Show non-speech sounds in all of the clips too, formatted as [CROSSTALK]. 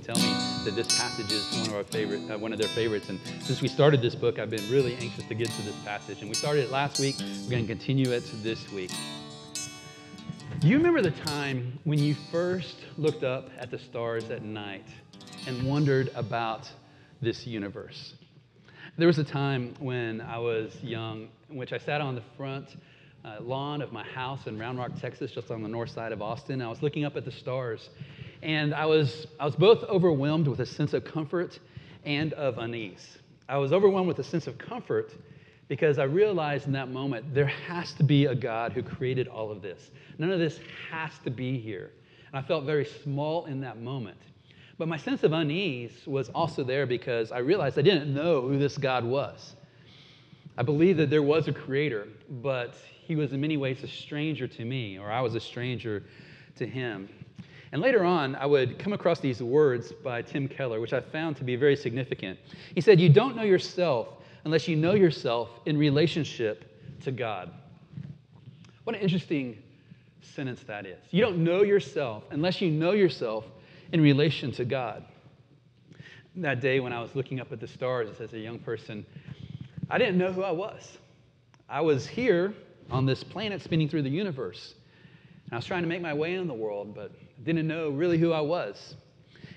people tell me that this passage is one of our favorite, uh, one of their favorites. And since we started this book, I've been really anxious to get to this passage. And we started it last week. We're going to continue it this week. You remember the time when you first looked up at the stars at night and wondered about this universe? There was a time when I was young in which I sat on the front uh, lawn of my house in Round Rock, Texas, just on the north side of Austin. I was looking up at the stars, and I was, I was both overwhelmed with a sense of comfort and of unease. I was overwhelmed with a sense of comfort because I realized in that moment there has to be a God who created all of this. None of this has to be here. And I felt very small in that moment. But my sense of unease was also there because I realized I didn't know who this God was. I believed that there was a creator, but he was in many ways a stranger to me, or I was a stranger to him. And later on, I would come across these words by Tim Keller, which I found to be very significant. He said, You don't know yourself unless you know yourself in relationship to God. What an interesting sentence that is. You don't know yourself unless you know yourself in relation to God. That day when I was looking up at the stars as a young person, I didn't know who I was. I was here on this planet spinning through the universe. And I was trying to make my way in the world, but didn't know really who I was.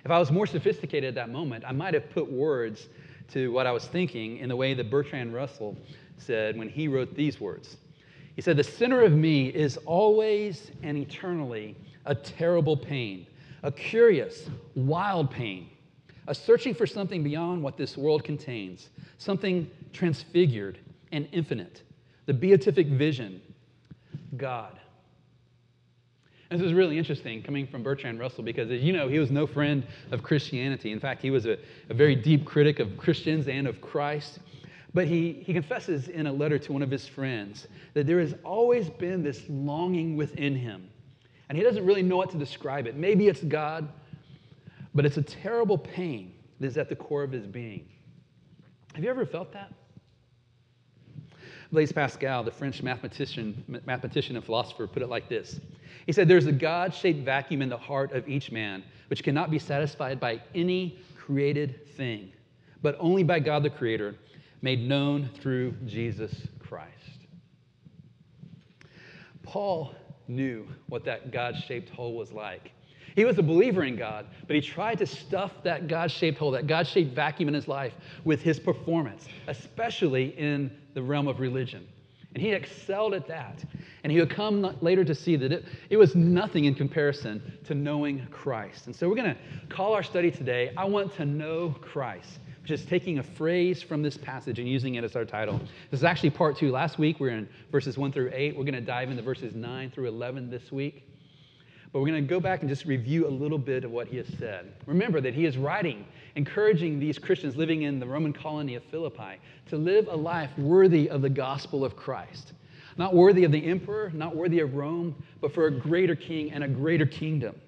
If I was more sophisticated at that moment, I might have put words to what I was thinking in the way that Bertrand Russell said when he wrote these words. He said, The center of me is always and eternally a terrible pain, a curious, wild pain, a searching for something beyond what this world contains, something transfigured and infinite, the beatific vision, God. This is really interesting coming from Bertrand Russell because, as you know, he was no friend of Christianity. In fact, he was a, a very deep critic of Christians and of Christ. But he, he confesses in a letter to one of his friends that there has always been this longing within him and he doesn't really know what to describe it. Maybe it's God, but it's a terrible pain that is at the core of his being. Have you ever felt that? Blaise Pascal, the French mathematician, mathematician and philosopher, put it like this He said, There's a God shaped vacuum in the heart of each man, which cannot be satisfied by any created thing, but only by God the Creator, made known through Jesus Christ. Paul knew what that God shaped hole was like. He was a believer in God, but he tried to stuff that God shaped hole, that God shaped vacuum in his life with his performance, especially in the realm of religion. And he excelled at that. And he would come later to see that it, it was nothing in comparison to knowing Christ. And so we're going to call our study today, I Want to Know Christ just taking a phrase from this passage and using it as our title. This is actually part two. Last week we are in verses one through eight. We're going to dive into verses nine through 11 this week. But we're going to go back and just review a little bit of what he has said. Remember that he is writing, encouraging these Christians living in the Roman colony of Philippi to live a life worthy of the gospel of Christ. Not worthy of the emperor, not worthy of Rome, but for a greater king and a greater kingdom.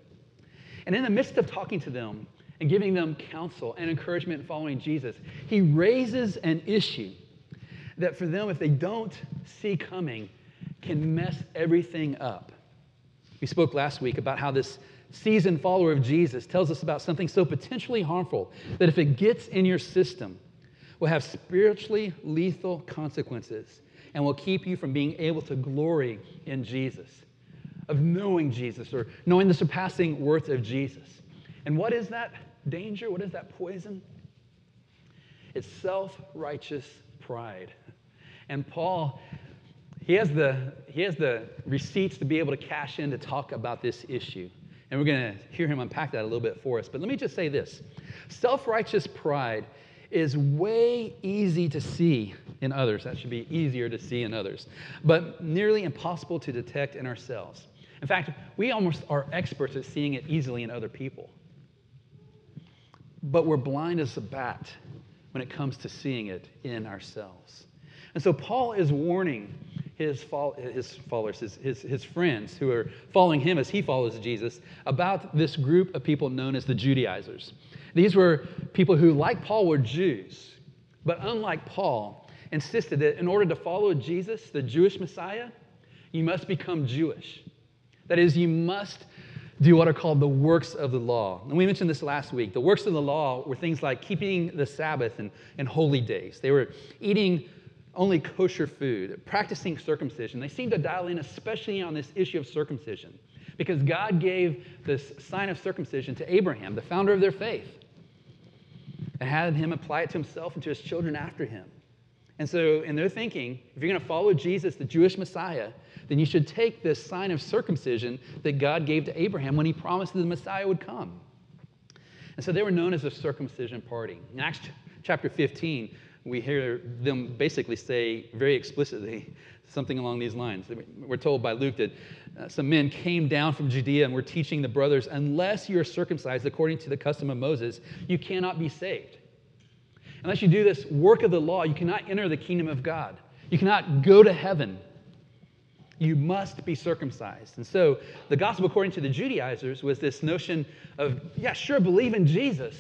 And in the midst of talking to them, and giving them counsel and encouragement following Jesus, he raises an issue that for them, if they don't see coming, can mess everything up. We spoke last week about how this seasoned follower of Jesus tells us about something so potentially harmful that if it gets in your system, will have spiritually lethal consequences and will keep you from being able to glory in Jesus, of knowing Jesus or knowing the surpassing worth of Jesus. And what is that? danger? What is that poison? It's self righteous pride. And Paul, he has, the, he has the receipts to be able to cash in to talk about this issue. And we're going to hear him unpack that a little bit for us. But let me just say this self righteous pride is way easy to see in others. That should be easier to see in others, but nearly impossible to detect in ourselves. In fact, we almost are experts at seeing it easily in other people but we're blind as a bat when it comes to seeing it in ourselves. And so Paul is warning his, his followers, his, his, his friends who are following him as he follows Jesus, about this group of people known as the Judaizers. These were people who, like Paul, were Jews, but unlike Paul, insisted that in order to follow Jesus, the Jewish Messiah, you must become Jewish. That is, you must do what are called the works of the law. And we mentioned this last week. The works of the law were things like keeping the Sabbath and, and holy days. They were eating only kosher food, practicing circumcision. They seemed to dial in especially on this issue of circumcision because God gave this sign of circumcision to Abraham, the founder of their faith, and had him apply it to himself and to his children after him. And so, in their thinking, if you're going to follow Jesus, the Jewish Messiah, then you should take this sign of circumcision that God gave to Abraham when he promised that the Messiah would come. And so they were known as a circumcision party. In Acts chapter 15, we hear them basically say very explicitly something along these lines. We're told by Luke that uh, some men came down from Judea and were teaching the brothers, unless you are circumcised according to the custom of Moses, you cannot be saved. Unless you do this work of the law, you cannot enter the kingdom of God. You cannot go to heaven. You must be circumcised. And so the gospel, according to the Judaizers, was this notion of, yeah, sure, believe in Jesus,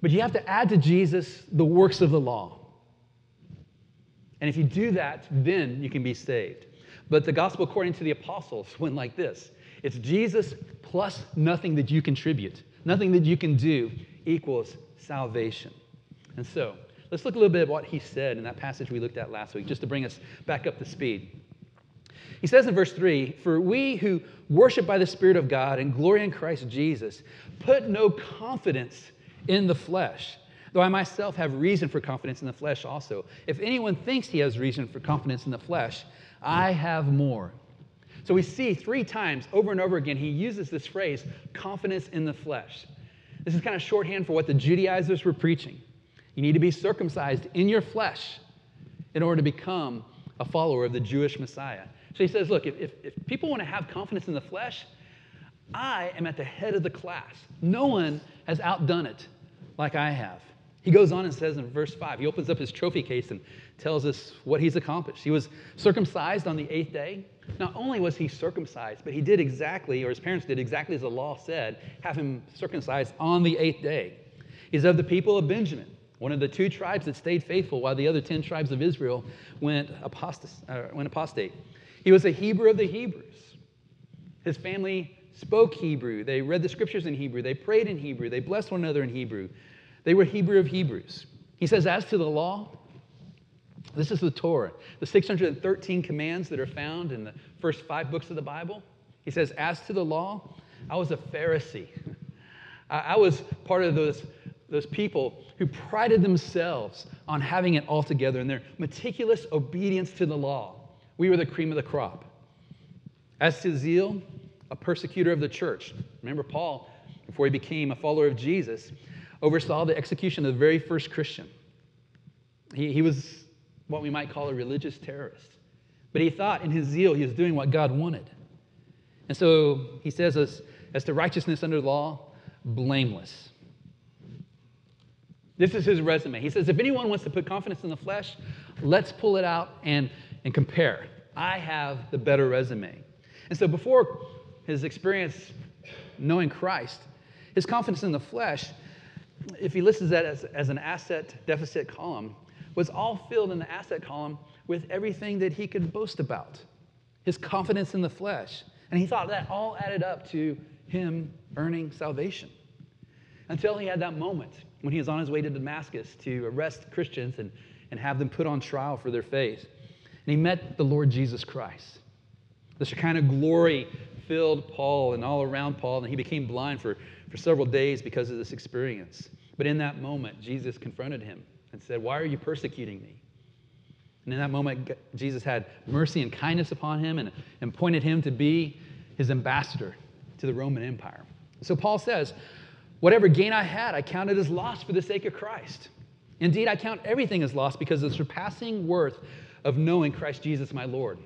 but you have to add to Jesus the works of the law. And if you do that, then you can be saved. But the gospel, according to the apostles, [LAUGHS] went like this it's Jesus plus nothing that you contribute, nothing that you can do equals salvation. And so, let's look a little bit at what he said in that passage we looked at last week, just to bring us back up to speed. He says in verse 3 For we who worship by the Spirit of God and glory in Christ Jesus put no confidence in the flesh though I myself have reason for confidence in the flesh also. If anyone thinks he has reason for confidence in the flesh, I have more. So we see three times over and over again, he uses this phrase, confidence in the flesh. This is kind of shorthand for what the Judaizers were preaching. You need to be circumcised in your flesh in order to become a follower of the Jewish Messiah. So he says, look, if, if, people want to have confidence in the flesh, I am at the head of the class. No one has outdone it like I have. He goes on and says in verse 5, he opens up his trophy case and tells us what he's accomplished. He was circumcised on the eighth day. Not only was he circumcised, but he did exactly, or his parents did exactly as the law said, have him circumcised on the eighth day. He's of the people of Benjamin, one of the two tribes that stayed faithful while the other 10 tribes of Israel went. Uh, went apostate. He was a Hebrew of the Hebrews. His family spoke Hebrew. They read the scriptures in Hebrew. They prayed in Hebrew. They blessed one another in Hebrew. They were Hebrew of Hebrews. He says, as to the law, this is the Torah, the 613 commands that are found in the first five books of the Bible. He says, as to the law, I was a Pharisee. I was part of those, those people who prided themselves on having it all together in their meticulous obedience to the law. We were the cream of the crop. As to zeal, a persecutor of the church. Remember, Paul, before he became a follower of Jesus, oversaw the execution of the very first Christian. He, he was what we might call a religious terrorist. But he thought in his zeal he was doing what God wanted. And so he says, as, as to righteousness under law, blameless. This is his resume. He says, if anyone wants to put confidence in the flesh, let's pull it out and, and compare. I have the better resume. And so before his experience knowing Christ, his confidence in the flesh if he lists that as, as an asset deficit column, was all filled in the asset column with everything that he could boast about his confidence in the flesh. And he thought that all added up to him earning salvation. Until he had that moment when he was on his way to Damascus to arrest Christians and, and have them put on trial for their faith. And he met the Lord Jesus Christ. The Shekinah glory filled Paul and all around Paul, and he became blind for for several days because of this experience. But in that moment, Jesus confronted him and said, Why are you persecuting me? And in that moment, Jesus had mercy and kindness upon him and, and pointed him to be his ambassador to the Roman Empire. So Paul says, Whatever gain I had, I counted as loss for the sake of Christ. Indeed, I count everything as loss because of the surpassing worth of knowing Christ Jesus my Lord.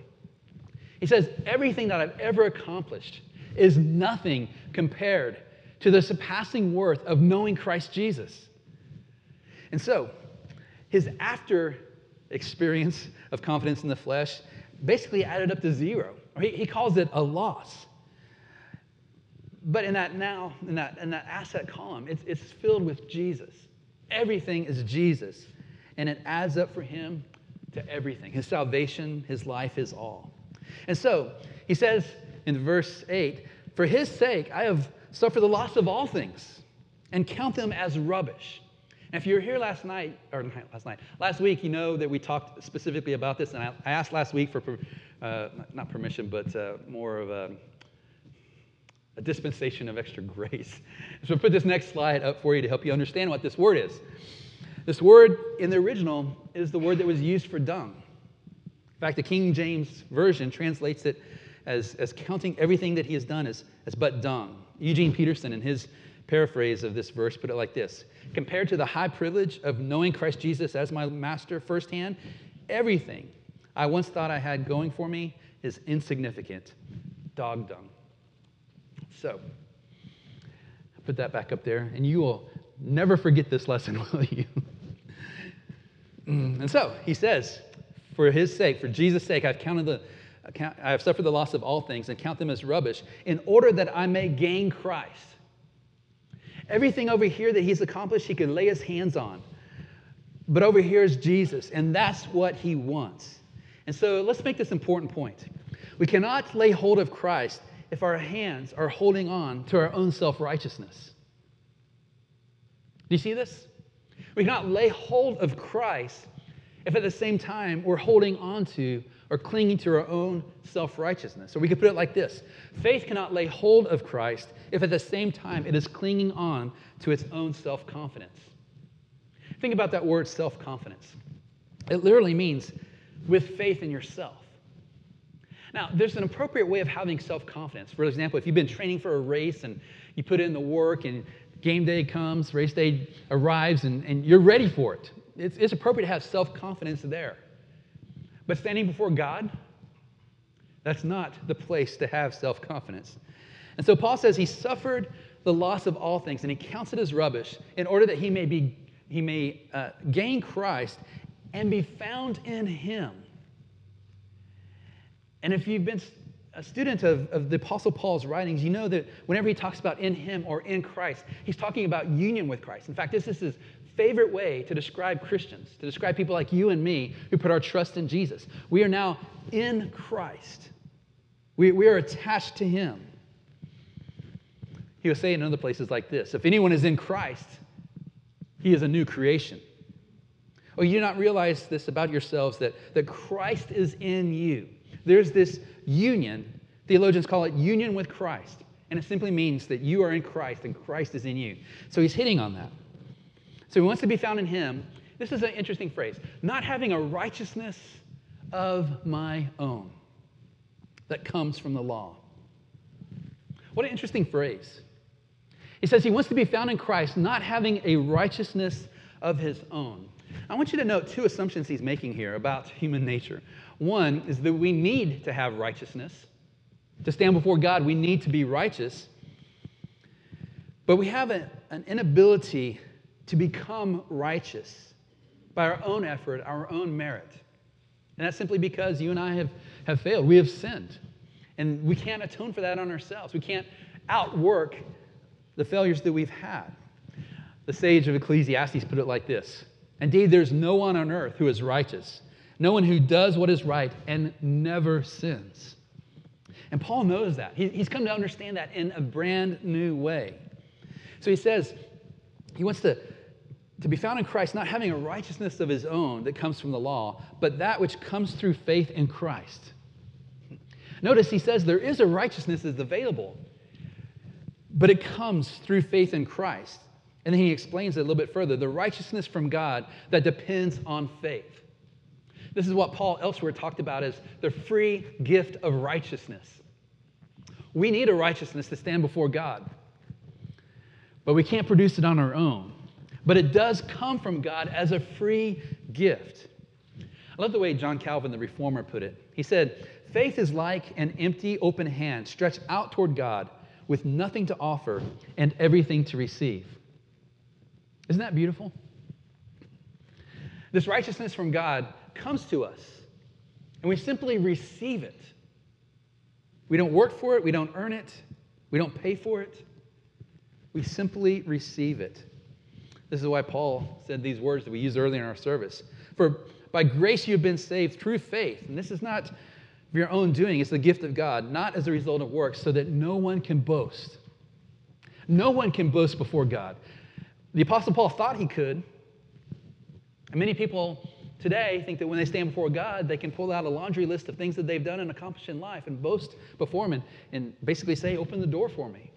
He says, Everything that I've ever accomplished is nothing compared to the surpassing worth of knowing Christ Jesus. And so, his after experience of confidence in the flesh basically added up to zero. He, he calls it a loss. But in that now, in that, in that asset column, it's, it's filled with Jesus. Everything is Jesus. And it adds up for him to everything his salvation, his life, his all. And so he says in verse 8, For his sake, I have suffered the loss of all things and count them as rubbish. And if you were here last night, or last night, last week, you know that we talked specifically about this. And I, I asked last week for, uh, not permission, but uh, more of a, a dispensation of extra [LAUGHS] grace. So I put this next slide up for you to help you understand what this word is. This word in the original is the word that was used for dung. In fact, the King James Version translates it as, as counting everything that he has done as, as but dung. Eugene Peterson, in his paraphrase of this verse, put it like this Compared to the high privilege of knowing Christ Jesus as my master firsthand, everything I once thought I had going for me is insignificant. Dog dung. So, put that back up there, and you will never forget this lesson, [LAUGHS] will you? Mm, and so, he says, for his sake, for Jesus' sake, I've counted the I have suffered the loss of all things and count them as rubbish in order that I may gain Christ. Everything over here that he's accomplished, he can lay his hands on. But over here is Jesus, and that's what he wants. And so let's make this important point. We cannot lay hold of Christ if our hands are holding on to our own self righteousness. Do you see this? We cannot lay hold of Christ if at the same time we're holding on to or clinging to our own self righteousness. Or we could put it like this faith cannot lay hold of Christ if at the same time it is clinging on to its own self confidence. Think about that word self confidence. It literally means with faith in yourself. Now, there's an appropriate way of having self confidence. For example, if you've been training for a race and you put in the work and game day comes, race day arrives, and, and you're ready for it, it's, it's appropriate to have self confidence there. But standing before God, that's not the place to have self confidence. And so Paul says he suffered the loss of all things and he counts it as rubbish in order that he may, be, he may uh, gain Christ and be found in him. And if you've been a student of, of the Apostle Paul's writings, you know that whenever he talks about in him or in Christ, he's talking about union with Christ. In fact, this this is favorite way to describe Christians, to describe people like you and me who put our trust in Jesus. We are now in Christ, we, we are attached to Him. He will say in other places like this If anyone is in Christ, he is a new creation. Oh, you do not realize this about yourselves that, that Christ is in you. There's this union. Theologians call it union with Christ. And it simply means that you are in Christ and Christ is in you. So he's hitting on that. So he wants to be found in him. This is an interesting phrase not having a righteousness of my own that comes from the law. What an interesting phrase. He says he wants to be found in Christ, not having a righteousness of his own. I want you to note two assumptions he's making here about human nature. One is that we need to have righteousness. To stand before God, we need to be righteous. But we have a, an inability to become righteous by our own effort, our own merit. And that's simply because you and I have, have failed. We have sinned. And we can't atone for that on ourselves. We can't outwork the failures that we've had. The sage of Ecclesiastes put it like this Indeed, there's no one on earth who is righteous, no one who does what is right and never sins. And Paul knows that. he's come to understand that in a brand new way. So he says, he wants to to be found in Christ, not having a righteousness of his own that comes from the law, but that which comes through faith in Christ. Notice he says there is a righteousness that's available, but it comes through faith in Christ. And then he explains it a little bit further the righteousness from God that depends on faith. This is what Paul elsewhere talked about as the free gift of righteousness. We need a righteousness to stand before God, but we can't produce it on our own but it does come from God as a free gift. I love the way John Calvin, the reformer, put it. He said, Faith is like an empty, open hand stretched out toward God with nothing to offer and everything to receive. Isn't that beautiful? This righteousness from God comes to us, and we simply receive it. We don't work for it, we don't earn it, we don't pay for it. We simply receive it. This is why Paul said these words that we used earlier in our service. For by grace you have been saved through faith. And this is not your own doing. It's the gift of God, not as a result of works, so that no one can boast. No one can boast before God. The Apostle Paul thought he could. And many people today think that when they stand before God, they can pull out a laundry list of things that they've done and accomplished in life and boast before Him and, and basically say, Open the door for me.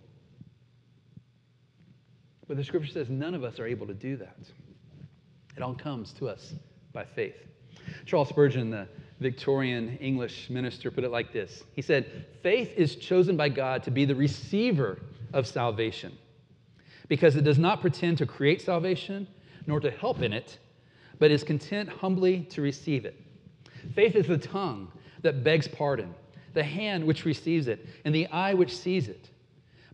But the scripture says none of us are able to do that. It all comes to us by faith. Charles Spurgeon, the Victorian English minister, put it like this He said, Faith is chosen by God to be the receiver of salvation because it does not pretend to create salvation nor to help in it, but is content humbly to receive it. Faith is the tongue that begs pardon, the hand which receives it, and the eye which sees it.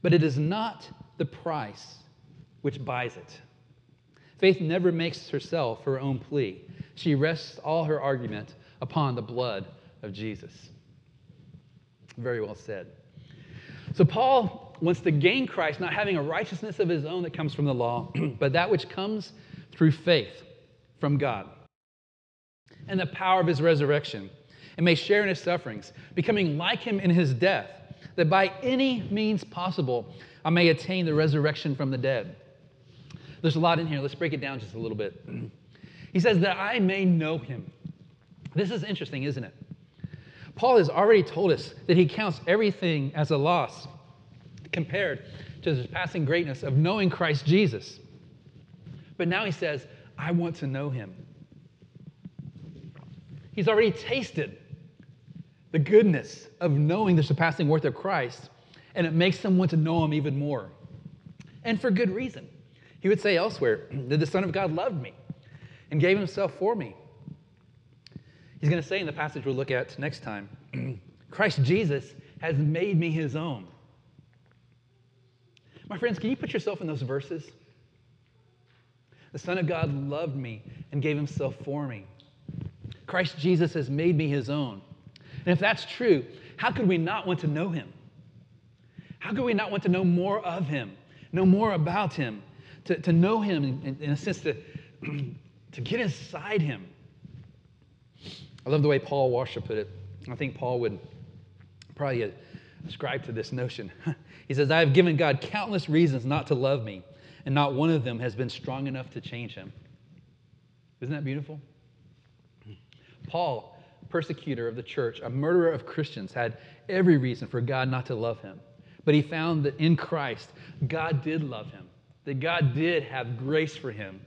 But it is not the price which buys it. Faith never makes herself her own plea. She rests all her argument upon the blood of Jesus. Very well said. So, Paul wants to gain Christ, not having a righteousness of his own that comes from the law, [CLEARS THROAT] but that which comes through faith from God and the power of his resurrection, and may share in his sufferings, becoming like him in his death, that by any means possible I may attain the resurrection from the dead. There's a lot in here. Let's break it down just a little bit. [CLEARS THROAT] He says, That I may know him. This is interesting, isn't it? Paul has already told us that he counts everything as a loss compared to the passing greatness of knowing Christ Jesus. But now he says, I want to know him. He's already tasted the goodness of knowing the surpassing worth of Christ, and it makes him want to know him even more. And for good reason. He would say elsewhere that the Son of God loved me and gave himself for me. He's going to say in the passage we'll look at next time [CLEARS THROAT] Christ Jesus has made me his own. My friends, can you put yourself in those verses? The Son of God loved me and gave himself for me. Christ Jesus has made me his own. And if that's true, how could we not want to know him? How could we not want to know more of him, know more about him? To, to know him, in, in a sense, to, [CLEARS THROAT] to get inside him. I love the way Paul Washer put it. I think Paul would probably ascribe to this notion. [LAUGHS] he says, I have given God countless reasons not to love me, and not one of them has been strong enough to change him. Isn't that beautiful? Paul, persecutor of the church, a murderer of Christians, had every reason for God not to love him. But he found that in Christ, God did love him that God did have grace for him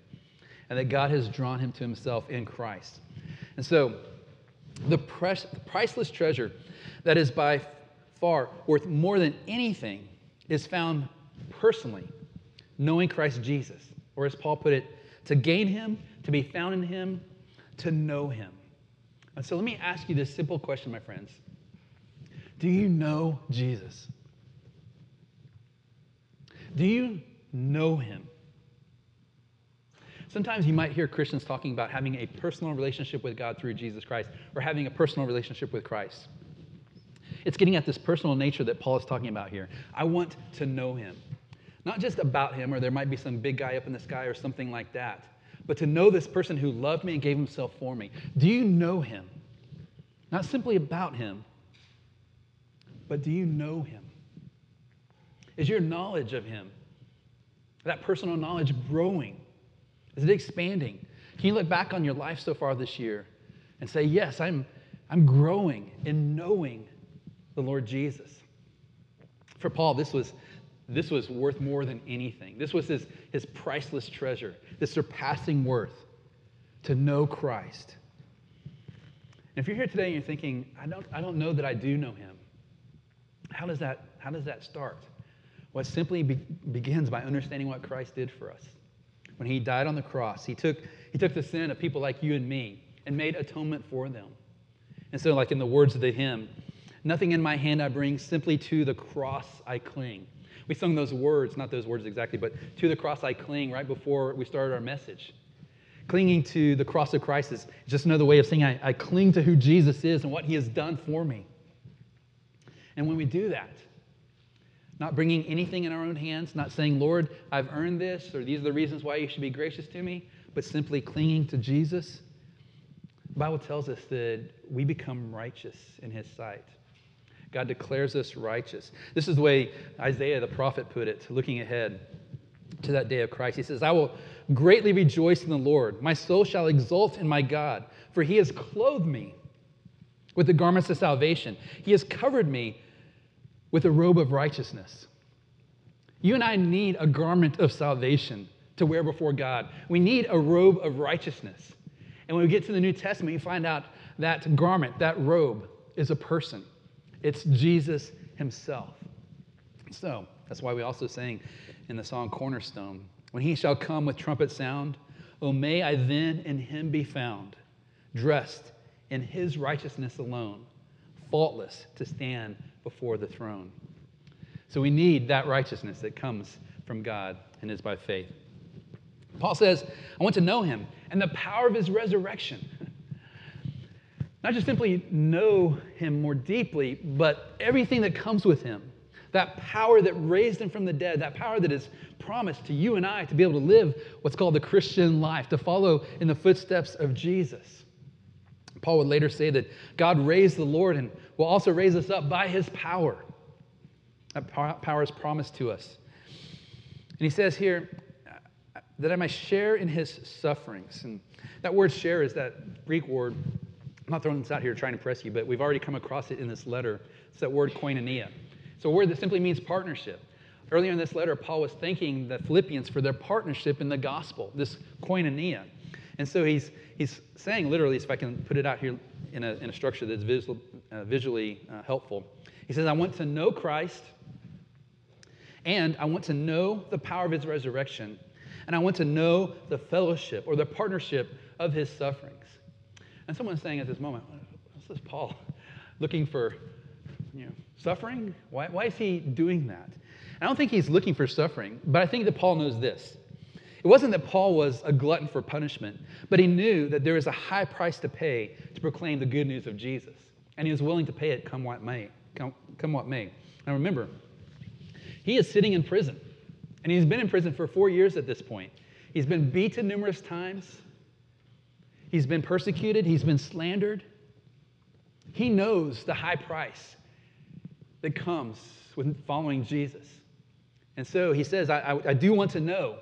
and that God has drawn him to himself in Christ. And so, the, the priceless treasure that is by far worth more than anything is found personally, knowing Christ Jesus. Or as Paul put it, to gain him, to be found in him, to know him. And so let me ask you this simple question, my friends Do you know Jesus? Do you know him. Sometimes you might hear Christians talking about having a personal relationship with God through Jesus Christ or having a personal relationship with Christ. It's getting at this personal nature that Paul is talking about here. I want to know him. Not just about him, or there might be some big guy up in the sky or something like that, but to know this person who loved me and gave himself for me. Do you know him? Not simply about him, but do you know him? Is your knowledge of him that personal knowledge growing? Is it expanding? Can you look back on your life so far this year and say, Yes, I'm, I'm growing in knowing the Lord Jesus? For Paul, this was, this was worth more than anything. This was his, his priceless treasure, this surpassing worth to know Christ. And if you're here today and you're thinking, I don't, I don't know that I do know him, how does that, how does that start? It simply be- begins by understanding what Christ did for us. When he died on the cross, he took, he took the sin of people like you and me and made atonement for them. And so, like in the words of the hymn, nothing in my hand I bring, simply to the cross I cling. We sung those words, not those words exactly, but to the cross I cling right before we started our message. Clinging to the cross of Christ is just another way of saying I, I cling to who Jesus is and what he has done for me. And when we do that, not bringing anything in our own hands, not saying, Lord, I've earned this, or these are the reasons why you should be gracious to me, but simply clinging to Jesus. The Bible tells us that we become righteous in his sight. God declares us righteous. This is the way Isaiah the prophet put it, looking ahead to that day of Christ. He says, I will greatly rejoice in the Lord. My soul shall exult in my God, for he has clothed me with the garments of salvation. He has covered me with a robe of righteousness. You and I need a garment of salvation to wear before God. We need a robe of righteousness. And when we get to the New Testament, you find out that garment, that robe, is a person. It's Jesus himself. So that's why we also sang in the song Cornerstone When he shall come with trumpet sound, oh, may I then in him be found, dressed in his righteousness alone, faultless to stand before the throne. So we need that righteousness that comes from God and is by faith. Paul says, I want to know him and the power of his resurrection. [LAUGHS] Not just simply know him more deeply, but everything that comes with him. That power that raised him from the dead, that power that is promised to you and I to be able to live what's called the Christian life, to follow in the footsteps of Jesus. Paul would later say that God raised the Lord and will also raise us up by his power. That power is promised to us. And he says here that I might share in his sufferings. And that word share is that Greek word. I'm not throwing this out here trying to press you, but we've already come across it in this letter. It's that word koinonia. It's a word that simply means partnership. Earlier in this letter, Paul was thanking the Philippians for their partnership in the gospel, this koinonia. And so he's, he's saying literally, if I can put it out here in a, in a structure that's visual, uh, visually uh, helpful, he says, I want to know Christ and I want to know the power of his resurrection. And I want to know the fellowship or the partnership of his sufferings. And someone's saying at this moment, this Paul [LAUGHS] looking for you know, suffering? Why, why is he doing that? I don't think he's looking for suffering, but I think that Paul knows this. It wasn't that Paul was a glutton for punishment, but he knew that there was a high price to pay to proclaim the good news of Jesus. And he was willing to pay it come what may. Come, come what may. Now remember, he is sitting in prison, and he's been in prison for four years at this point. He's been beaten numerous times, he's been persecuted, he's been slandered. He knows the high price that comes with following Jesus. And so he says, I, I, I do want to know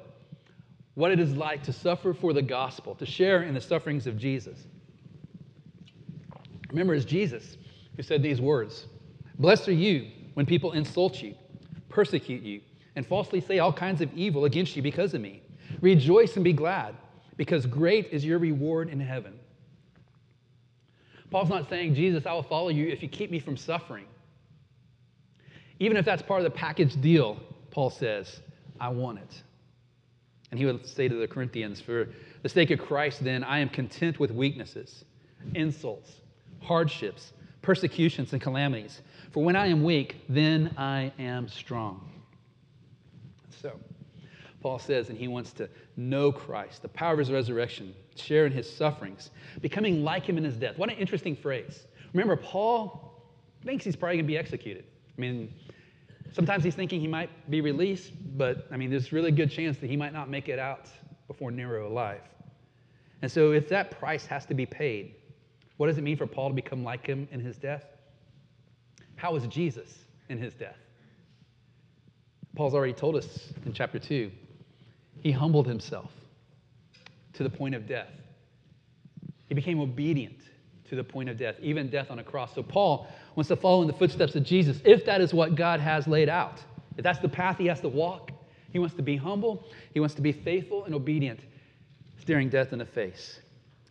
what it is like to suffer for the gospel, to share in the sufferings of Jesus. Remember, it's Jesus who said these words Blessed are you when people insult you persecute you, and falsely say all kinds of evil against you because of me. Rejoice and be glad, because great is your reward in heaven. Paul's not saying, Jesus, I will follow you if you keep me from suffering. Even if that's part of the package deal, Paul says, I want it. And he would say to the Corinthians, For the sake of Christ, then, I am content with weaknesses, insults, hardships, persecutions, and calamities. For when I am weak, then I am strong. So, Paul says, and he wants to know Christ, the power of his resurrection, share in his sufferings, becoming like him in his death. What an interesting phrase. Remember, Paul thinks he's probably going to be executed. I mean, sometimes he's thinking he might be released, but I mean, there's really good chance that he might not make it out before Nero alive. And so, if that price has to be paid, what does it mean for Paul to become like him in his death? How was Jesus in his death? Paul's already told us in chapter 2. He humbled himself to the point of death. He became obedient to the point of death, even death on a cross. So Paul wants to follow in the footsteps of Jesus if that is what God has laid out. If that's the path he has to walk, he wants to be humble, he wants to be faithful and obedient, staring death in the face.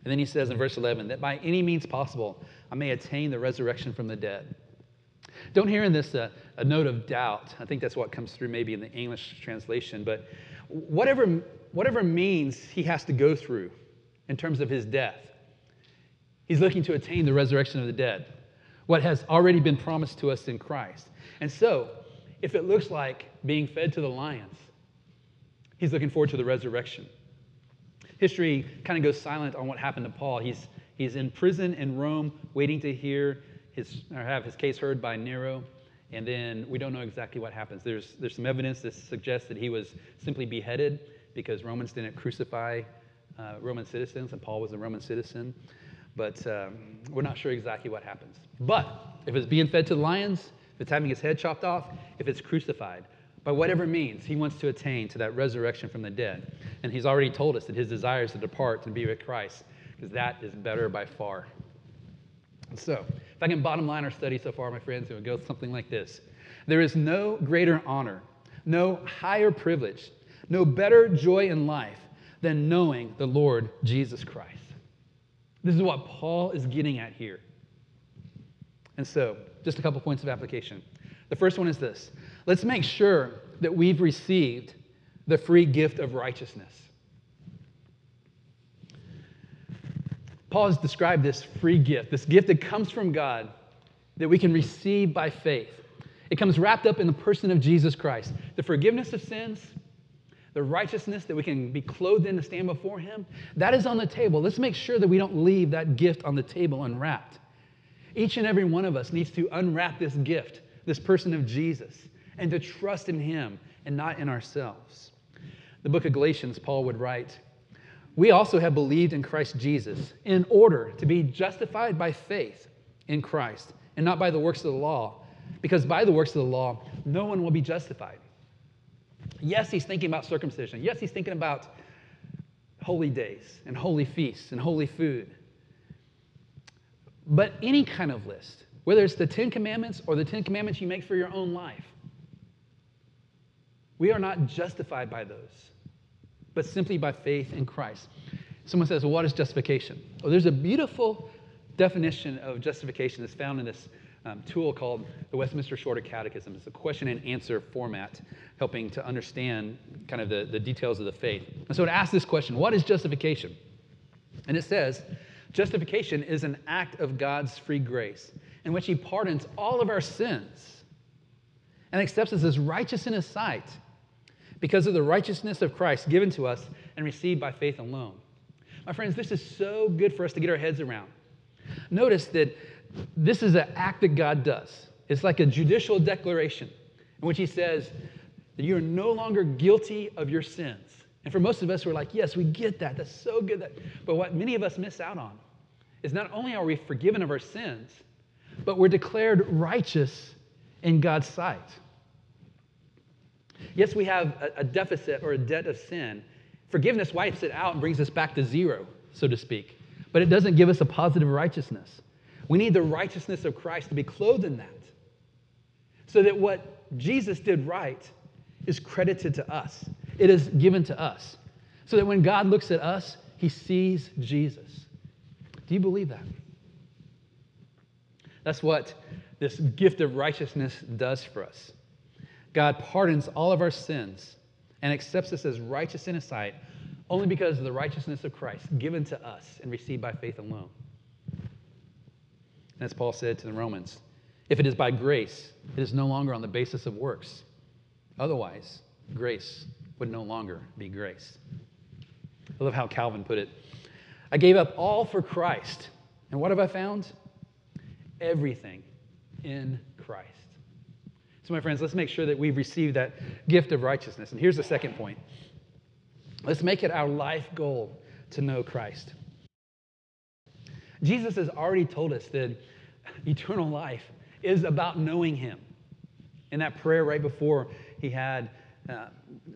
And then he says in verse 11 that by any means possible, I may attain the resurrection from the dead. Don't hear in this a note of doubt. I think that's what comes through maybe in the English translation. But whatever, whatever means he has to go through in terms of his death, he's looking to attain the resurrection of the dead, what has already been promised to us in Christ. And so, if it looks like being fed to the lions, he's looking forward to the resurrection. History kind of goes silent on what happened to Paul. He's, he's in prison in Rome, waiting to hear his, or have his case heard by Nero, and then we don't know exactly what happens. There's, there's some evidence that suggests that he was simply beheaded because Romans didn't crucify uh, Roman citizens, and Paul was a Roman citizen. But um, we're not sure exactly what happens. But if it's being fed to the lions, if it's having his head chopped off, if it's crucified, by whatever means, he wants to attain to that resurrection from the dead. And he's already told us that his desire is to depart and be with Christ, because that is better by far. So, if I can bottom line our study so far, my friends, it would go something like this There is no greater honor, no higher privilege, no better joy in life than knowing the Lord Jesus Christ. This is what Paul is getting at here. And so, just a couple points of application. The first one is this let's make sure that we've received the free gift of righteousness. Paul has described this free gift, this gift that comes from God that we can receive by faith. It comes wrapped up in the person of Jesus Christ. The forgiveness of sins, the righteousness that we can be clothed in to stand before Him, that is on the table. Let's make sure that we don't leave that gift on the table unwrapped. Each and every one of us needs to unwrap this gift, this person of Jesus, and to trust in Him and not in ourselves. The book of Galatians, Paul would write, We also have believed in Christ Jesus in order to be justified by faith in Christ and not by the works of the law, because by the works of the law, no one will be justified. Yes, he's thinking about circumcision. Yes, he's thinking about holy days and holy feasts and holy food. But any kind of list, whether it's the Ten Commandments or the Ten Commandments you make for your own life, we are not justified by those, but simply by faith in Christ. Someone says, well, What is justification? Well, there's a beautiful definition of justification that's found in this um, tool called the Westminster Shorter Catechism. It's a question and answer format, helping to understand kind of the, the details of the faith. And so it asks this question What is justification? And it says, Justification is an act of God's free grace in which He pardons all of our sins and accepts us as righteous in His sight because of the righteousness of Christ given to us and received by faith alone. My friends, this is so good for us to get our heads around. Notice that this is an act that God does. It's like a judicial declaration in which He says that you are no longer guilty of your sins. And for most of us, we're like, yes, we get that. That's so good. That, but what many of us miss out on is not only are we forgiven of our sins, but we're declared righteous in God's sight. Yes, we have a deficit or a debt of sin. Forgiveness wipes it out and brings us back to zero, so to speak. But it doesn't give us a positive righteousness. We need the righteousness of Christ to be clothed in that. So that what Jesus did right is credited to us, it is given to us. So that when God looks at us, he sees Jesus. Do you believe that? That's what this gift of righteousness does for us. God pardons all of our sins and accepts us as righteous in His sight only because of the righteousness of Christ given to us and received by faith alone. And as Paul said to the Romans, if it is by grace, it is no longer on the basis of works. Otherwise, grace would no longer be grace. I love how Calvin put it. I gave up all for Christ. And what have I found? Everything in Christ. So, my friends, let's make sure that we've received that gift of righteousness. And here's the second point let's make it our life goal to know Christ. Jesus has already told us that [LAUGHS] eternal life is about knowing Him. In that prayer right before he had uh,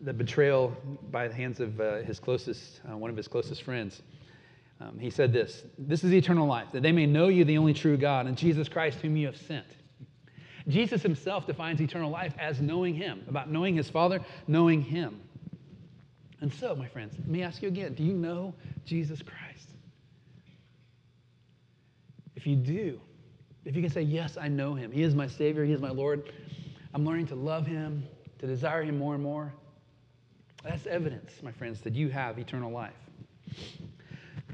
the betrayal by the hands of uh, his closest, uh, one of his closest friends, um, he said this This is eternal life, that they may know you, the only true God, and Jesus Christ, whom you have sent. Jesus himself defines eternal life as knowing him, about knowing his Father, knowing him. And so, my friends, let me ask you again do you know Jesus Christ? If you do, if you can say, Yes, I know him, he is my Savior, he is my Lord, I'm learning to love him, to desire him more and more, that's evidence, my friends, that you have eternal life.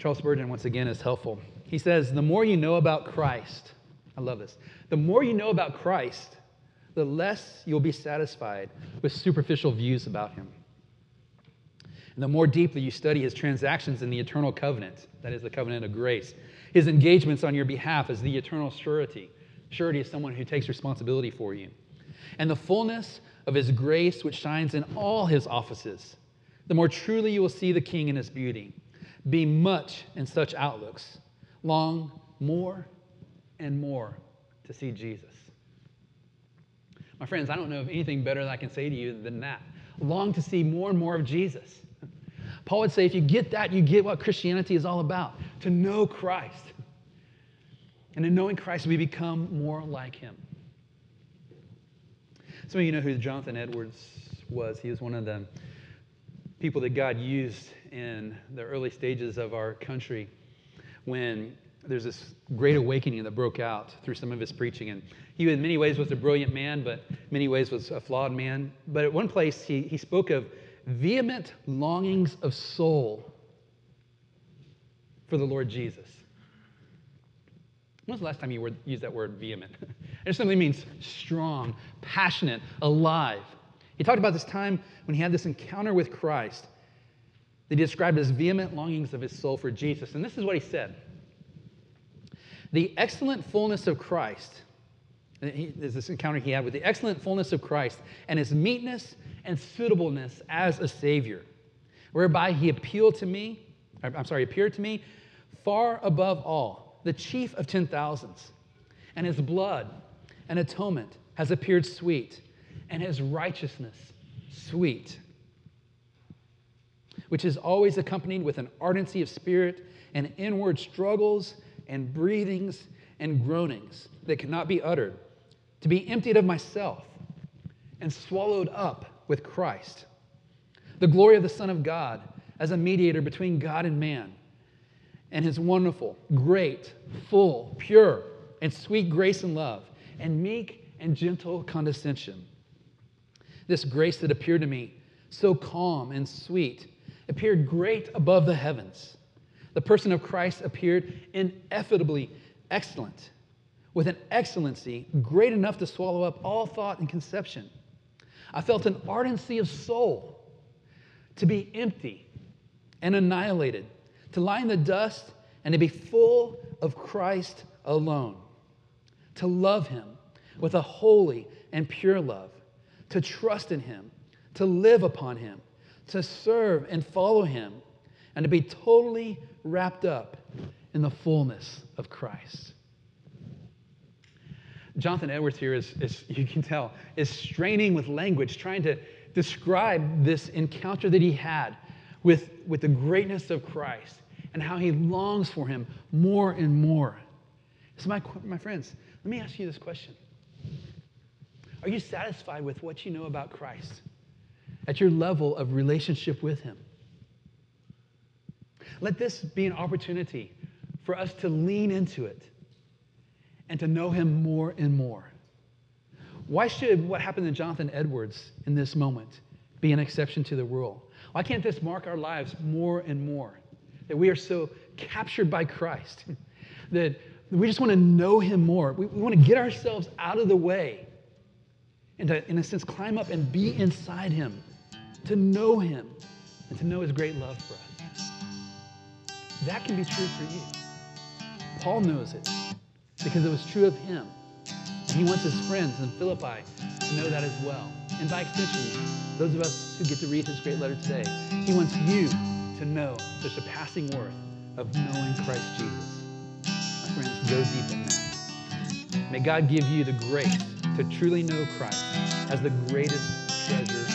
Charles Spurgeon, once again, is helpful. He says, The more you know about Christ, I love this, the more you know about Christ, the less you'll be satisfied with superficial views about him. And the more deeply you study his transactions in the eternal covenant, that is the covenant of grace, his engagements on your behalf as the eternal surety. Surety is someone who takes responsibility for you. And the fullness of his grace, which shines in all his offices, the more truly you will see the king in his beauty. Be much in such outlooks, long more and more to see Jesus. My friends, I don't know of anything better that I can say to you than that. Long to see more and more of Jesus. Paul would say, if you get that, you get what Christianity is all about to know Christ. And in knowing Christ, we become more like him. Some of you know who Jonathan Edwards was. He was one of the people that God used in the early stages of our country when there's this great awakening that broke out through some of his preaching. And he, in many ways, was a brilliant man, but many ways was a flawed man. But at one place, he, he spoke of vehement longings of soul for the Lord Jesus. When was the last time you used that word vehement? [LAUGHS] it simply means strong, passionate, alive. He talked about this time when he had this encounter with Christ that he described as vehement longings of his soul for Jesus. And this is what he said The excellent fullness of Christ, there's this encounter he had with the excellent fullness of Christ and his meekness and suitableness as a Savior, whereby he appealed to me, I'm sorry, appeared to me far above all, the chief of ten thousands. And his blood and atonement has appeared sweet, and his righteousness sweet, which is always accompanied with an ardency of spirit and inward struggles and breathings and groanings that cannot be uttered, to be emptied of myself and swallowed up with Christ. The glory of the Son of God as a mediator between God and man, and his wonderful, great, full, pure, and sweet grace and love, and meek and gentle condescension. This grace that appeared to me so calm and sweet appeared great above the heavens. The person of Christ appeared ineffably excellent, with an excellency great enough to swallow up all thought and conception. I felt an ardency of soul to be empty and annihilated, to lie in the dust and to be full of Christ alone, to love Him with a holy and pure love, to trust in Him, to live upon Him, to serve and follow Him, and to be totally wrapped up in the fullness of Christ. Jonathan Edwards here is, is, you can tell, is straining with language, trying to describe this encounter that he had with, with the greatness of Christ and how he longs for him more and more. So, my, my friends, let me ask you this question Are you satisfied with what you know about Christ at your level of relationship with him? Let this be an opportunity for us to lean into it and to know him more and more. Why should what happened to Jonathan Edwards in this moment be an exception to the rule? Why can't this mark our lives more and more? That we are so captured by Christ, [LAUGHS] that we just want to know him more. We, we want to get ourselves out of the way and to, in a sense, climb up and be inside him, to know him, and to know his great love for us. That can be true for you. Paul knows it because it was true of him. And he wants his friends in Philippi to know that as well. And by extension, those of us who get to read his great letter today, he wants you to know the surpassing worth of knowing Christ Jesus. My friends, go deep in that. May God give you the grace to truly know Christ as the greatest treasure